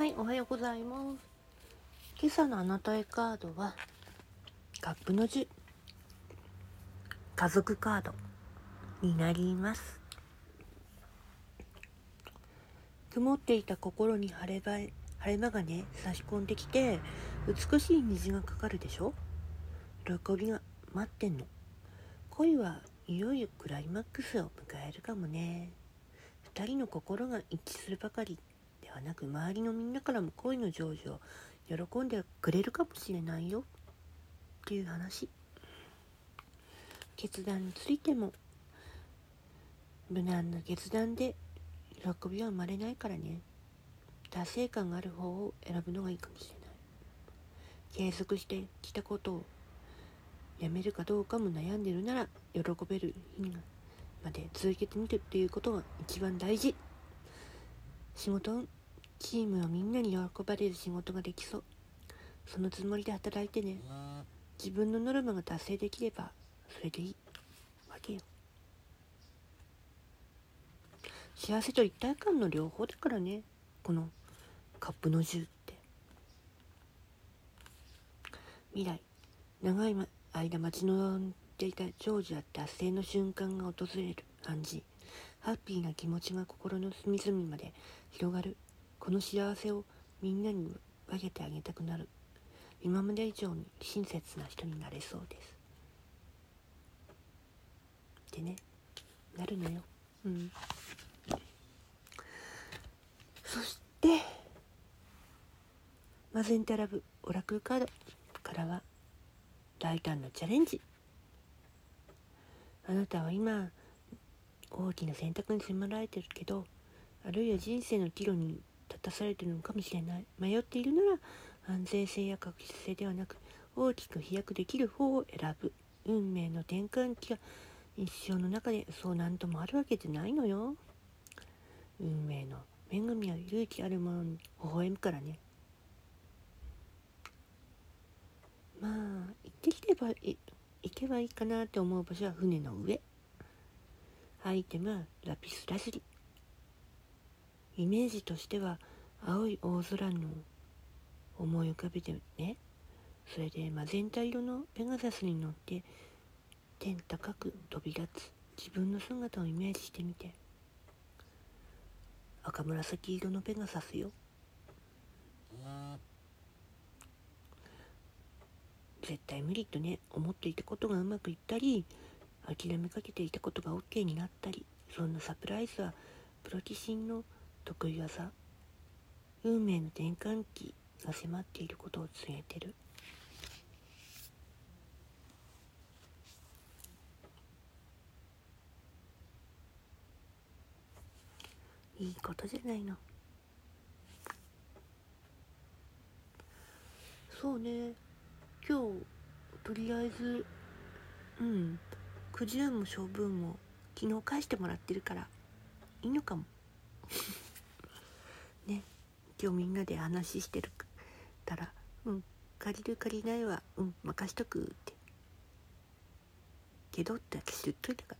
はいおはようございます。今朝のあなたへカードはカップの10家族カードになります。曇っていた心に晴れ晴れ間がね差し込んできて美しい虹がかかるでしょ？喜びが待ってんの。恋はいよいよクライマックスを迎えるかもね。2人の心が一致するばかり。ではなく周りのみんなからも恋の成就を喜んでくれるかもしれないよっていう話。決断についても無難な決断で喜びは生まれないからね。達成感がある方を選ぶのがいいかもしれない。継続してきたことをやめるかどうかも悩んでるなら喜べる日まで続けてみるっていうことが一番大事。仕事運チームはみんなに喜ばれる仕事ができそう。そのつもりで働いてね。自分のノルマが達成できればそれでいいわけよ。幸せと一体感の両方だからね。このカップの10って。未来長い間待ち望んでいた長寿や達成の瞬間が訪れる感じ。ハッピーな気持ちが心の隅々まで広がる。この幸せをみんなに分けてあげたくなる。今まで以上に親切な人になれそうです。ってねなるのよ。うん。そしてマゼンタラブオラクルカードからは大胆なチャレンジ。あなたは今大きな選択に迫られてるけどあるいは人生の岐路に立たされてるのかもしれない。迷っているなら安全性や確実性ではなく大きく飛躍できる方を選ぶ。運命の転換期が一生の中でそう何ともあるわけじゃないのよ。運命の恵みは勇気あるものに微笑むからね。まあ行ってきればい行けばいいかなって思う場所は船の上。アイテムはラピスラズリイメージとしては青い大空の思い浮かべてね。それでマゼンタ色のペガサスに乗って天高く飛び立つ自分の姿をイメージしてみて。赤紫色のペガサスよ。絶対無理とね思っていたことがうまくいったり諦めかけていたことが OK になったりそんなサプライズはプロ棋士の得意技。運命の転換期が迫っていることを告げてる。いいことじゃないの。そうね。今日とりあえずうん。くじ運も勝負運も昨日返してもらってるからいいのかも。今日みんなで話してるたら「うん借りる借りないはうん任しとく」って「けど」って私言っといたから。